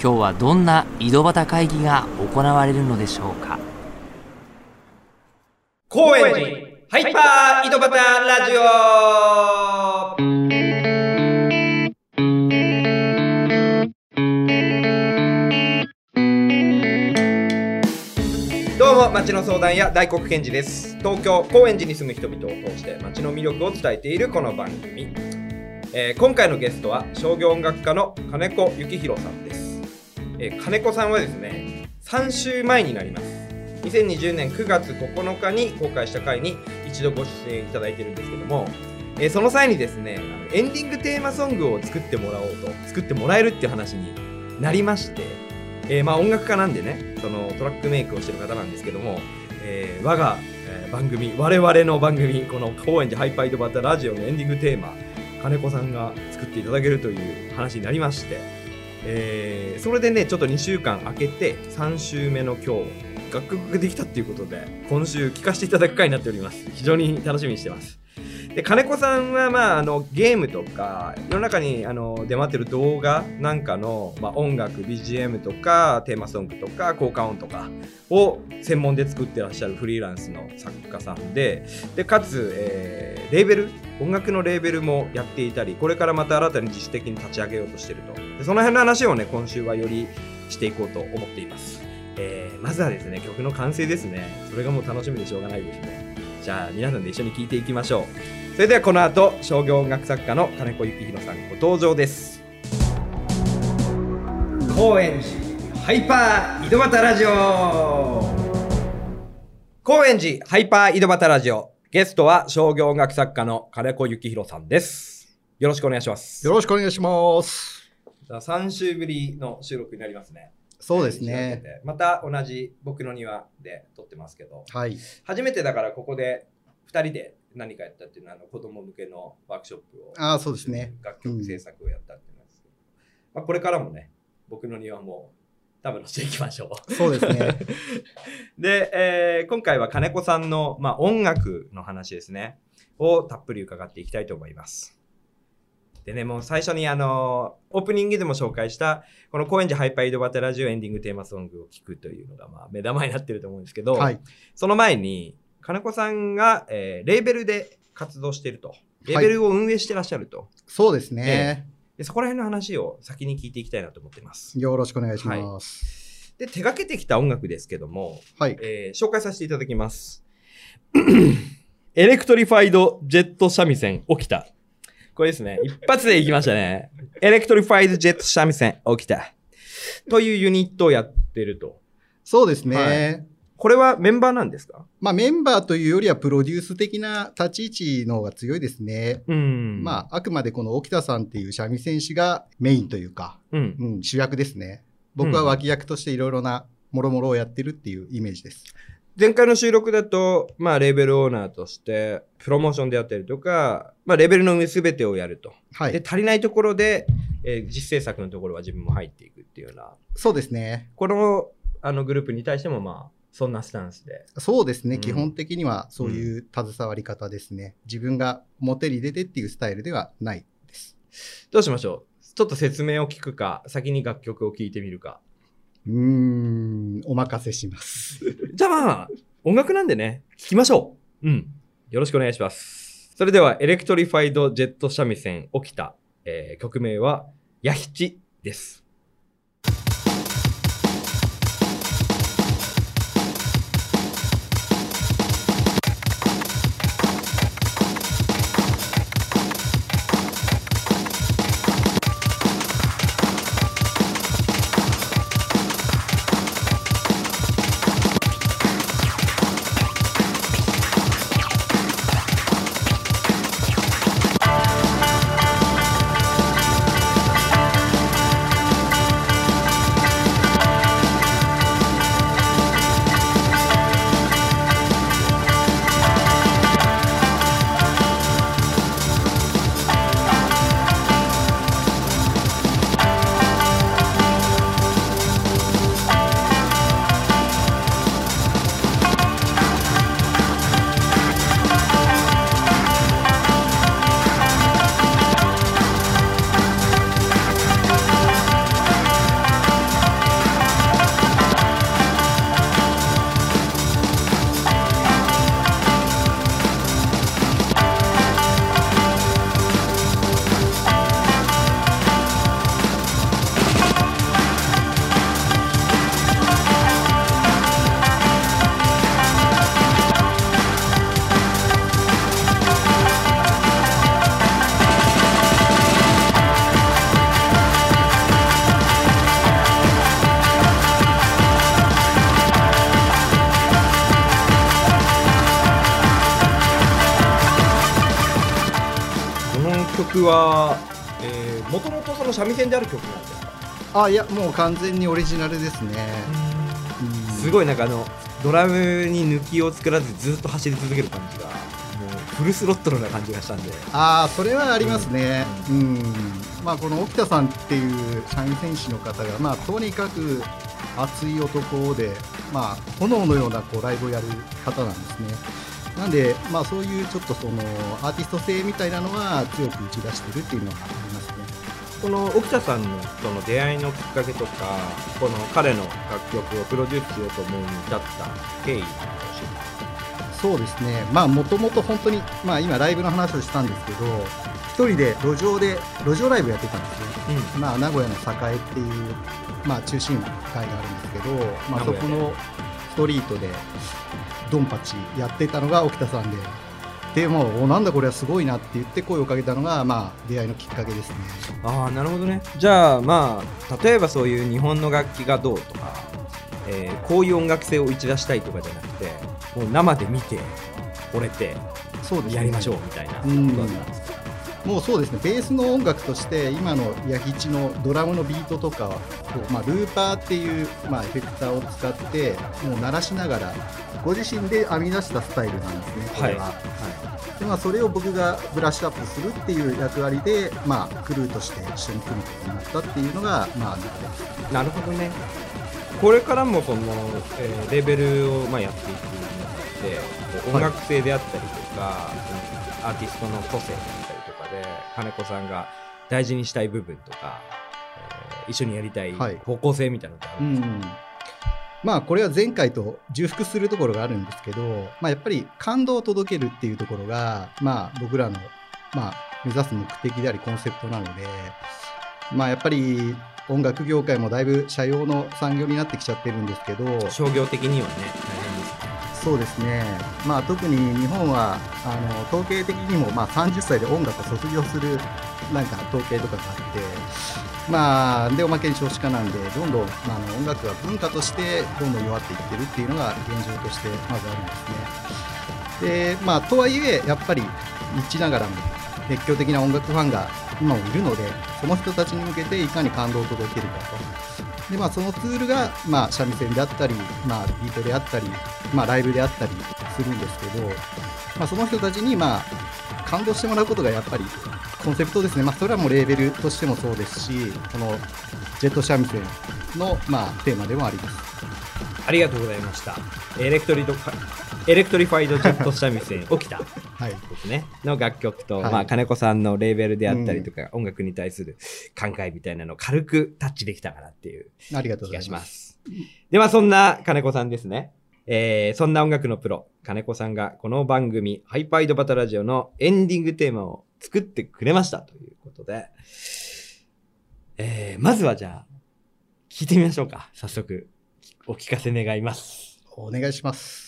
今日はどんな井戸端会議が行われるのでしょうか？高円寺ハイパー井戸端ラジオ。どうも町の相談屋大黒賢治です。東京高円寺に住む人々を通して町の魅力を伝えているこの番組、えー今回のゲストは商業音楽家の金子幸宏さんです、えー金子さんはですね3週前になります。2020年9月9日に公開した回に一度ご出演いただいてるんですけども、えーその際にですねエンディングテーマソングを作ってもらおうと作ってもらえるっていう話になりまして、えーまあ音楽家なんでねそのトラックメイクをしてる方なんですけども、えー我が、番組我々の番組この高円寺ハイパイドバターラジオのエンディングテーマ金子さんが作っていただけるという話になりまして、えーそれでねちょっと2週間空けて3週目の今日楽曲ができたっていうことで今週聴かせていただく回になっております。非常に楽しみにしてます。で金子さんは、まあ、あのゲームとか世の中にあの出回ってる動画なんかの、まあ、音楽 BGM とかテーマソングとか効果音とかを専門で作ってらっしゃるフリーランスの作家さんででかつ、えーレーベル音楽のレーベルもやっていたりこれからまた新たに自主的に立ち上げようとしてると。でその辺の話をね今週はよりしていこうと思っています、えーまずはですね曲の完成ですね。それがもう楽しみでしょうがないですね。じゃあ皆さんで一緒に聴いていきましょう。それではこの後商業音楽作家の金子幸宏さんご登場です。高円寺ハイパー井戸端ラジオ。高円寺ハイパー井戸端ラジオ。ゲストは商業音楽作家の金子幸宏さんです。よろしくお願いします。よろしくお願いします。3週ぶりの収録になりますねそうですね。てまた同じ僕の庭で撮ってますけどはい。初めてだからここで2人で何かやったっていうのはあの子供向けのワークショップをああ、そうですね。楽曲制作をやったっていうのですけど、まあ、これからもね僕の庭もたむろしていきましょうそうですね。で、えー今回は金子さんの、まあ、音楽の話ですねをたっぷり伺っていきたいと思いますでねもう最初にあのオープニングでも紹介したこの高円寺ハイパー井戸端ラジオエンディングテーマソングを聴くというのがまあ目玉になってると思うんですけど、はい。その前に金子さんが、えーレーベルで活動しているとレーベルを運営してらっしゃると、そうですね。でそこら辺の話を先に聞いていきたいなと思ってますよろしくお願いします。で手がけてきた音楽ですけども、はい。えー紹介させていただきます。エレクトリファイドジェット三味線起きた。これですね。一発でいきましたね。エレクトリファイドジェット三味線起きた。というユニットをやってると。そうですね。はこれはメンバーなんですか？まあメンバーというよりはプロデュース的な立ち位置の方が強いですね。うんまああくまでこの沖田さんっていう三味線師がメインというか、うん。うん、主役ですね。僕は脇役としていろいろなもろもろをやってるっていうイメージです。前回の収録だと、まあ、レーベルオーナーとして、プロモーションであったりとか、まあ、レーベルの上全てをやると。で、はい。足りないところで、えー実制作のところは自分も入っていくっていうような、そうですね。このあのグループに対しても、まあ、そんなスタンスで。そうですね、うん基本的にはそういう携わり方ですね。自分が表に出てっていうスタイルではないです。どうしましょう？ちょっと説明を聞くか、先に楽曲を聴いてみるか。うーん、お任せします。じゃあまあ、音楽なんでね、聞きましょう。うん。よろしくお願いします。それでは、エレクトリファイドジェット三味線起きた、えー曲名は、ヤヒチです。の三味線である曲なんですか？あいやもう完全にオリジナルですね、うん、すごいなんかあのドラムに抜きを作らずずっと走り続ける感じがもうフルスロットルな感じがしたんで。ああそれはありますね。うん、うん、まあこの沖田さんっていう三味線師の方がまあとにかく熱い男でまあ炎のようなこうライブをやる方なんですね。なんで、まあ、そういうちょっとそのアーティスト性みたいなのは強く打ち出してるっていうのはありますね。この沖田さんのその出会いのきっかけとか、この彼の楽曲をプロデュースしようと思うに至った経緯そうですね、まあもともと本当に、まあ今ライブの話をしたんですけど、一人で路上で、路上ライブやってたんですね。うん、まあ名古屋の栄っていう、まあ中心街があるんですけど、まあそこのストリートで、ドンパチやってたのが沖田さんで。でもなんだこれはすごいなって言って声をかけたのが、まあ、出会いのきっかけですね。ああなるほどね。じゃあまあ例えばそういう日本の楽器がどうとか、えー、こういう音楽性を打ち出したいとかじゃなくてもう生で見て惚れてそうです、ね、やりましょうみたいなことなんですか、もうそうですね。ベースの音楽として今のヤギチのドラムのビートとかを、まあ、ルーパーっていう、まあ、エフェクターを使ってもう鳴らしながらご自身で編み出したスタイルなんですねこれは。はい、でまあ、それを僕がブラッシュアップするっていう役割で、まあ、クルーとして一緒に組むことになったっていうのが、まあ、なるほどね。これからもその、えー、レベルを、まあ、やっていくにあたって音楽性であったりとか、はい、アーティストの個性で金子さんが大事にしたい部分とか、えー、一緒にやりたい方向性みたいなのってあるんですか、はいまあこれは前回と重複するところがあるんですけど、まあ、やっぱり感動を届けるっていうところが、まあ、僕らの、まあ、目指す目的でありコンセプトなので、まあ、やっぱり音楽業界もだいぶ社用の産業になってきちゃってるんですけど商業的にはね大変ですね。そうですね、まあ、特に日本はあの統計的にもまあ30歳で音楽を卒業するなんか統計とかがあって、まあ、でおまけに少子化なんでどんどん、まあ、の音楽は文化としてどんどん弱っていってるっていうのが現状としてまずあるんですね。でまあ、とはいえやっぱり日地ながらも熱狂的な音楽ファンが今もいるのでその人たちに向けていかに感動を届けるかとで、まあ、そのツールが、まあ、三味線であったり、まあ、ビートであったり、まあ、ライブであったりするんですけど、まあ、その人たちに、まあ、感動してもらうことがやっぱりコンセプトですね、まあ、それはもうレーベルとしてもそうですし、このジェット三味線の、まあ、テーマでもあります。ありがとうございました。エレクトリドエレクトリファイドジェット三味線起きたですね、の楽曲と、はい、まあ金子さんのレーベルであったりとか、うん、音楽に対する考えみたいなのを軽くタッチできたかなっていう気がします。ではそんな金子さんですね。えー、そんな音楽のプロ、金子さんがこの番組、ハイパイドバタラジオのエンディングテーマを作ってくれましたということで、えー、まずはじゃあ、聞いてみましょうか。早速、お聞かせ願います。お願いします。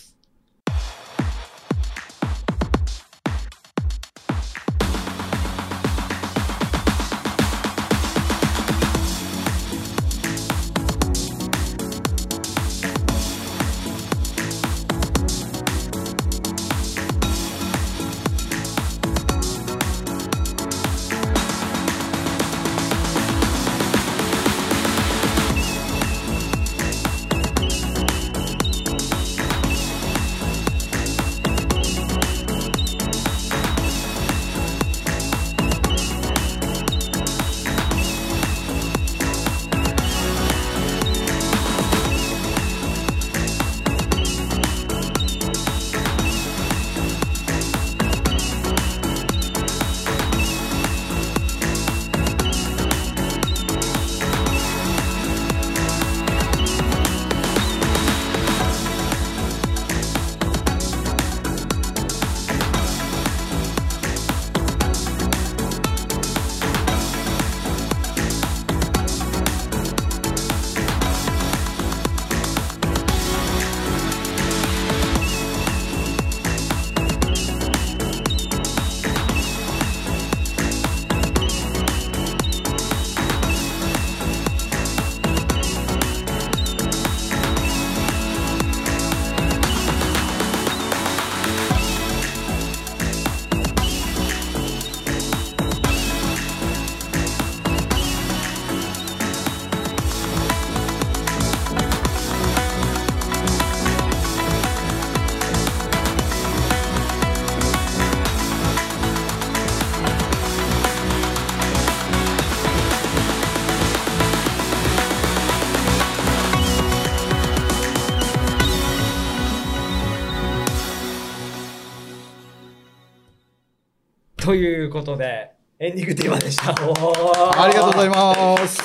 ということで、エンディングテーマでした。ありがとうございます。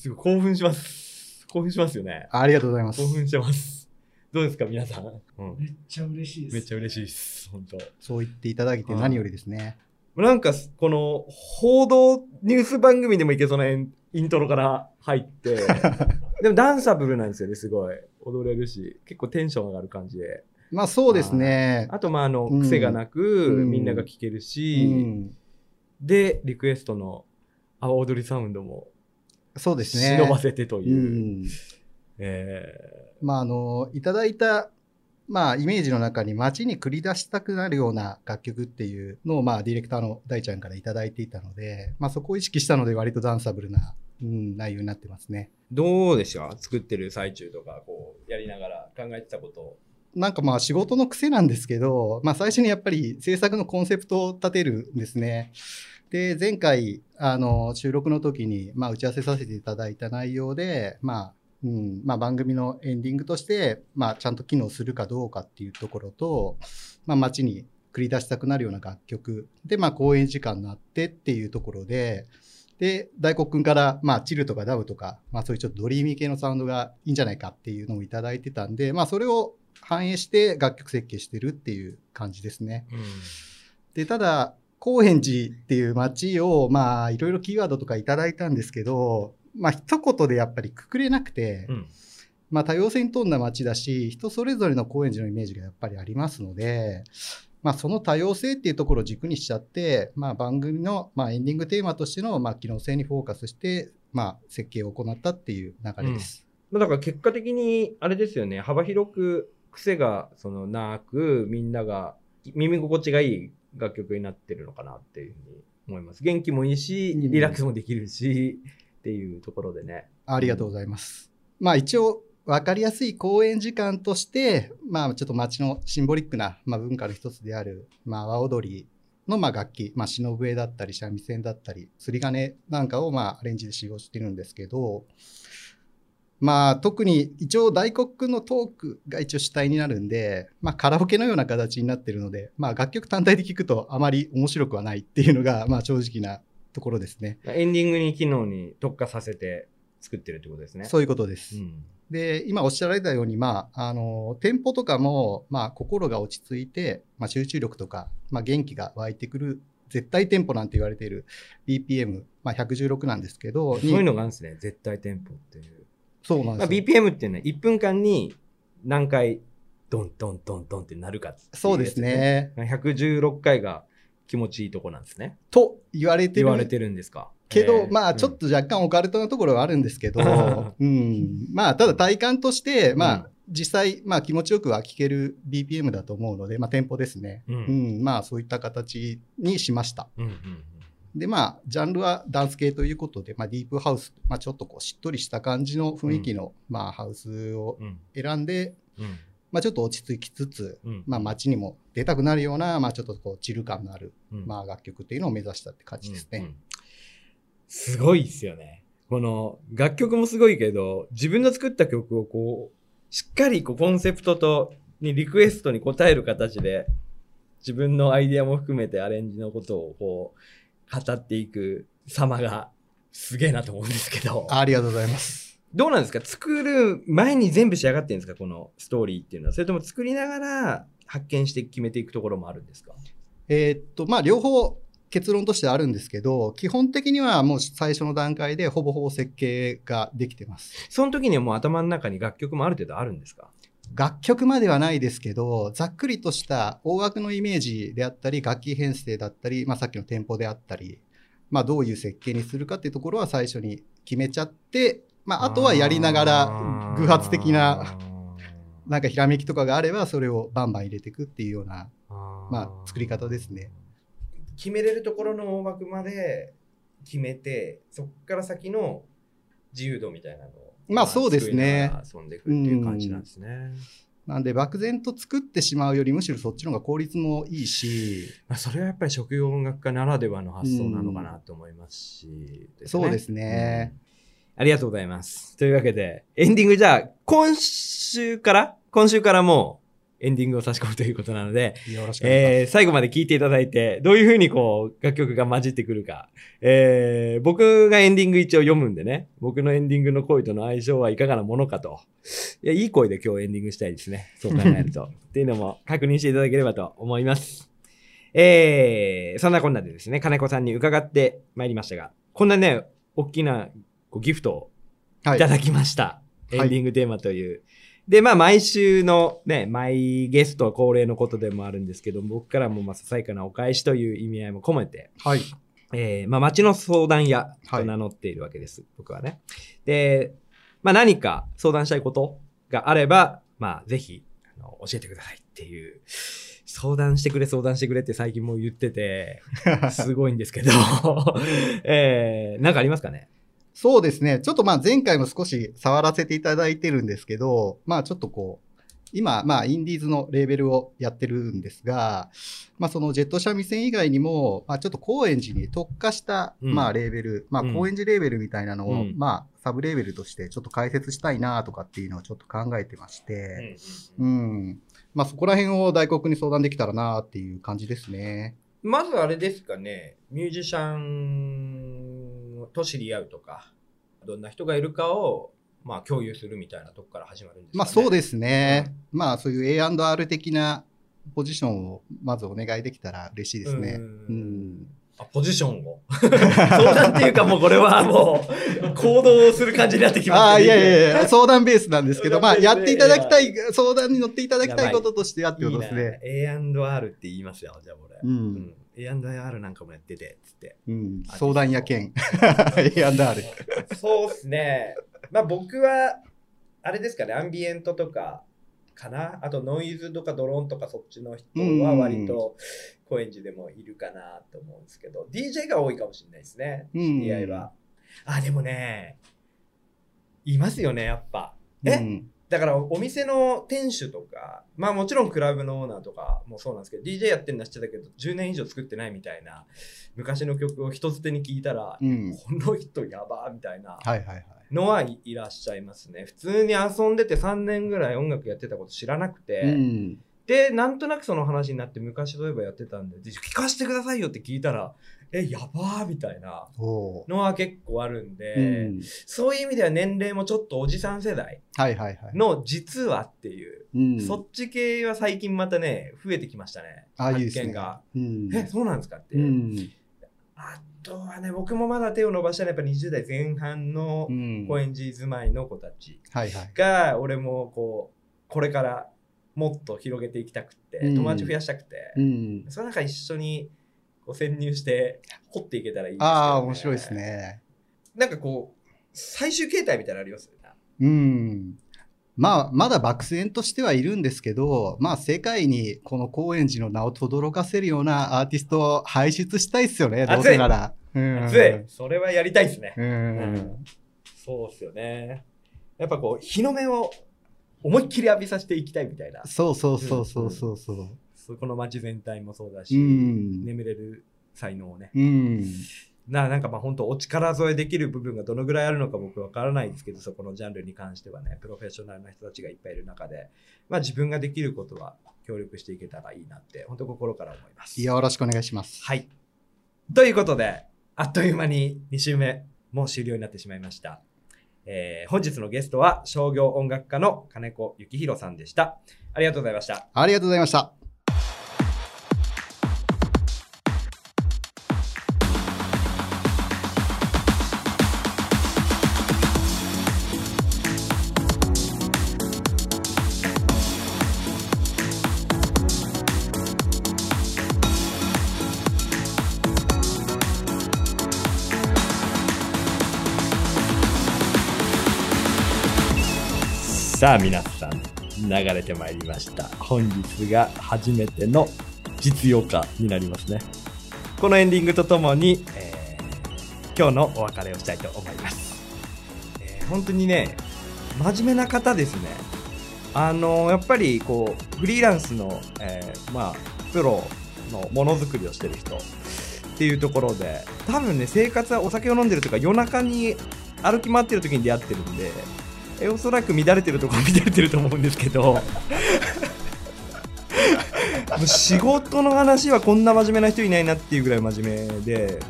すごい興奮します。興奮しますよね。ありがとうございます興。奮してます。どうですか、皆さん？うん。めっちゃ嬉しいです。めっちゃ嬉しいです。本当。そう言っていただけて何よりですね。なんか、この、報道ニュース番組でもいけそうなイントロから入って、でもダンサブルなんですよね、すごい。踊れるし、結構テンション上がる感じで。まあそうですね。あと、まあ、あの、うん癖がなく、うんみんなが聴けるうし、ん、で、リクエストの阿波踊りサウンドもそうですね。忍ばせてとういう。ん。えまああの、いただいた、まあイメージの中に街に繰り出したくなるような楽曲っていうのを、まあディレクターの大ちゃんからいただいていたので、まあそこを意識したので割とダンサブルな、うん、内容になってますね。ーどうでした？作ってる最中とか、こう、やりながら考えてたことを。なんかまあ仕事の癖なんですけど、まあ最初にやっぱり制作のコンセプトを立てるんですね。で、前回、あの、収録の時に、まあ打ち合わせさせていただいた内容で、まあ、うん、まあ番組のエンディングとして、まあちゃんと機能するかどうかっていうところと、まあ街に繰り出したくなるような楽曲で、まあ公演時間になってっていうところで、で、大黒くんから、まあ、チルとかダブとか、まあ、そういうちょっとドリーミー系のサウンドがいいんじゃないかっていうのをいただいてたんで、まあ、それを反映して楽曲設計してるっていう感じですね。で、ただ、高円寺っていう街を、まあ、いろいろキーワードとかいただいたんですけど、まあ、一言でやっぱりくくれなくて、うん。まあ、多様性に富んだ街だし、人それぞれの高円寺のイメージがやっぱりありますので、まあ、その多様性っていうところを軸にしちゃって、まあ、番組の、まあ、エンディングテーマとしての、まあ、機能性にフォーカスして、まあ、設計を行ったっていう流れです。まあだから結果的に、あれですよね、幅広く癖がそのなく、みんなが耳心地がいい楽曲になってるのかなっていうふうに思います。元気もいいし、うんリラックスもできるし、っていうところでね。ありがとうございます。まあ、一応、分かりやすい公演時間として、まあ、ちょっと街のシンボリックな、まあ、文化の一つである、まあ、阿波踊りの、まあ、楽器、まあ、忍笛だったり、三味線だったり、釣り鐘なんかを、まあ、アレンジで使用してるんですけど、まあ、特に一応大黒君のトークが一応主体になるんで、まあ、カラオケのような形になってるので、まあ、楽曲単体で聴くとあまり面白くはないっていうのが、まあ、正直なところですね。エンディングに機能に特化させて作ってるってことですね。そういうことです。うん。で、今おっしゃられたように、まあ、あの、テンポとかも、まあ、心が落ち着いて、まあ、集中力とか、まあ、元気が湧いてくる、絶対テンポなんて言われている BPM、まあ、116なんですけど、そういうのにがあるんですね。絶対テンポっていう。まあ、そうなんですよ。BPM っていうのは1分間に何回ドンドンドンドンってなるかっていやつそうです。ね。116回が気持ちいいとこなんですね。と言われてる。言われてるんですか。けど、まあ、ちょっと若干オカルトなところはあるんですけど、うん。まあ、ただ体感として、まあ、うん実際、まあ、気持ちよくは聴ける BPM だと思うので、まあ、テンポですね。うんうん。まあ、そういった形にしました。うんうんで、まあ、ジャンルはダンス系ということで、まあ、ディープハウス、まあ、ちょっとこう、しっとりした感じの雰囲気の、まあ、ハウスをうん。選んで、うん。まあ、ちょっと落ち着きつつ、うん。まあ、街にも出たくなるような、まあ、ちょっとこう、チル感のある、うん。まあ、楽曲っていうのを目指したって感じですね。うん。うん。すごいっすよね。この楽曲もすごいけど、自分の作った曲をこう、しっかりこうコンセプトと、にリクエストに応える形で、自分のアイデアも含めてアレンジのことをこう、語っていく様がすげえなと思うんですけど。ありがとうございます。どうなんですか？作る前に全部仕上がってるんですか？このストーリーっていうのは。それとも作りながら発見して決めていくところもあるんですか？えーっと、まあ、両方結論としてあるんですけど、基本的にはもう最初の段階でほぼほぼ設計ができてます。その時にはもう頭の中に楽曲もある程度あるんですか？楽曲まではないですけど、ざっくりとした大枠のイメージであったり、楽器編成だったり、まあ、さっきのテンポであったり、まあ、どういう設計にするかっていうところは最初に決めちゃって、まあ、あとはやりながら偶発的な、なんかひらめきとかがあれば、それをバンバン入れていくっていうような、まあ作り方ですね。決めれるところの大枠まで決めて、そこから先の自由度みたいなのを。まあそうですね遊んでいくっていう感じなんですね。なんで漠然と作ってしまうよりむしろそっちの方が効率もいいし、まあ、それはやっぱり職業音楽家ならではの発想なのかなと思いますし、そうですね。うんありがとうございます。というわけで、エンディングじゃあ、今週から？今週からもう、エンディングを差し込むということなので。えー最後まで聴いていただいて、どういうふうにこう、楽曲が混じってくるか。えー僕がエンディング一応読むんでね、僕のエンディングの声との相性はいかがなものかと。いや、いい声で今日エンディングしたいですね。そう考えると。っていうのも確認していただければと思います。えー、そんなこんなでですね、金子さんに伺ってまいりましたが、こんなね、大きなこうギフトをはいただきました。いエンディングテーマという。で、まあ、毎週のね、毎ゲスト恒例のことでもあるんですけど、僕からもまあ、ささやかなお返しという意味合いも込めて、はい。えー、まあ、町の相談屋と名乗っているわけです。僕はね。で、まあ、何か相談したいことがあれば、まあ、ぜひ、あの教えてくださいっていう、相談してくれ、相談してくれって最近もう言ってて、すごいんですけど、えー、なんかありますかね？そうですね。ちょっとまあ前回も少し触らせていただいてるんですけど、まあちょっとこう、今、まあインディーズのレーベルをやってるんですが、まあそのジェット三味線以外にも、まあちょっと高円寺に特化した、うんまあレーベル、まあうん高円寺レーベルみたいなのを、うんまあサブレーベルとしてちょっと開設したいなとかっていうのをちょっと考えてまして、うん。まあそこら辺を大黒に相談できたらなっていう感じですね。まずあれですかね、ミュージシャンと知り合うとか、どんな人がいるかを、まあ、共有するみたいなとこから始まるんですかね。まあそうですね。まあそういう A&R 的なポジションをまずお願いできたら嬉しいですね。ううんん。あポジションを？相談っていうかもうこれはもう、行動をする感じになってきますああ、いやいやいやや、相談ベースなんですけど、まあやっていただきたい、相談に乗っていただきたいこととしてはってことですね。いいな A&R って言いますよ、じゃあ俺。う。うんん。A&R なんかもやってて、つって。うん。相談や兼 A&R。そうですね。まあ僕は、あれですかね、アンビエントとかかな。あとノイズとかドローンとかそっちの人は割と高円寺でもいるかなと思うんですけど、DJ が多いかもしれないですね。うん知り合いは。あ、でもね、いますよね、やっぱ。え、うんだからお店の店主とか、まあもちろんクラブのオーナーとかもそうなんですけど、DJ やってるのは知ってたけど、10年以上作ってないみたいな、昔の曲を人づてに聞いたら、うん。この人やばーみたいな。のはいいらっしゃいますね。普通に遊んでて3年ぐらい音楽やってたこと知らなくて、うん。で、なんとなくその話になって昔そういえばやってたんで、で聞かせてくださいよって聞いたら、え、やばーみたいなのは結構あるんで、うん。そういう意味では年齢もちょっとおじさん世代はいはいはい。の実はっていう、うん。そっち系は最近またね、増えてきましたね。ああ、いいですね発見が。。うん。え、そうなんですかっていうう。ん。あとはね、僕もまだ手を伸ばしたのはやっぱ20代前半のうん。高円寺住まいの子たちはいはい。が、俺もこう、これからもっと広げていきたくって、うん友達増やしたくて、うん。その中一緒にこう潜入して掘っていけたらいいですけど、ああ、面白いです。ね。なんかこう、最終形態みたいなのありますよね。うん。まあ、まだ漠然としてはいるんですけど、まあ、世界にこの高円寺の名を轟かせるようなアーティストを輩出したいっすよね、どうせなら。うん熱いそれはやりたいですね。うん。そうっすよね。やっぱこう、日の目を思いっきり浴びさせていきたいみたいな。そうそうそうそうそうそう。そこの街全体もそうだし、うん。眠れる才能をね。うん。ななんかまあ本当お力添えできる部分がどのぐらいあるのか僕わからないですけどそこのジャンルに関してはねプロフェッショナルな人たちがいっぱいいる中で、まあ、自分ができることは協力していけたらいいなって本当心から思います。よろしくお願いします。はい。ということであっという間に2週目もう終了になってしまいました。えー本日のゲストは商業音楽家の金子幸宏さんでした。ありがとうございました。ありがとうございました。さあ皆さん流れてまいりました。本日が初めての実用化になりますね。このエンディングとともに、えー今日のお別れをしたいと思います、えー本当にね真面目な方ですね。あのやっぱりこうフリーランスの、えーまあプロのものづくりをしてる人っていうところで多分ね生活はお酒を飲んでるとか夜中に歩き回ってる時に出会ってるんでえおそらく乱れてるところ乱れてると思うんですけど。仕事の話はこんな真面目な人いないなっていうぐらい真面目で。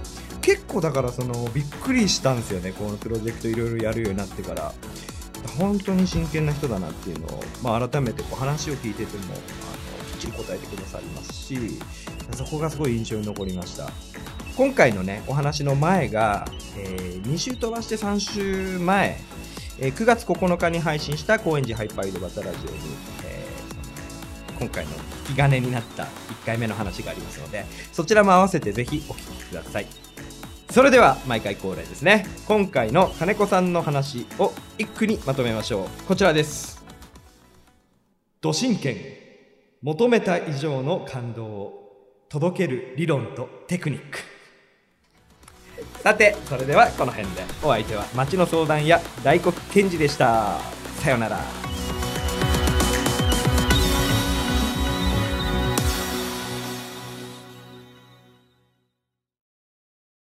結構だからそのびっくりしたんですよね。このプロジェクトいろいろやるようになってから。本当に真剣な人だなっていうのを、まあ、改めてこう話を聞いててもあのきっちり答えてくださいますしそこがすごい印象に残りました。今回のねお話の前が、えー2週飛ばして3週前、えー9月9日に配信した高円寺ハイパー井戸端ラジオに、えー今回の引き金になった1回目の話がありますのでそちらも合わせてぜひお聞きください。それでは毎回恒例ですね。今回の金子さんの話を一句にまとめましょう。こちらです。土神剣求めた以上の感動を届ける理論とテクニック。さてそれではこの辺で。お相手は町の相談や大黒賢治でした。さようなら。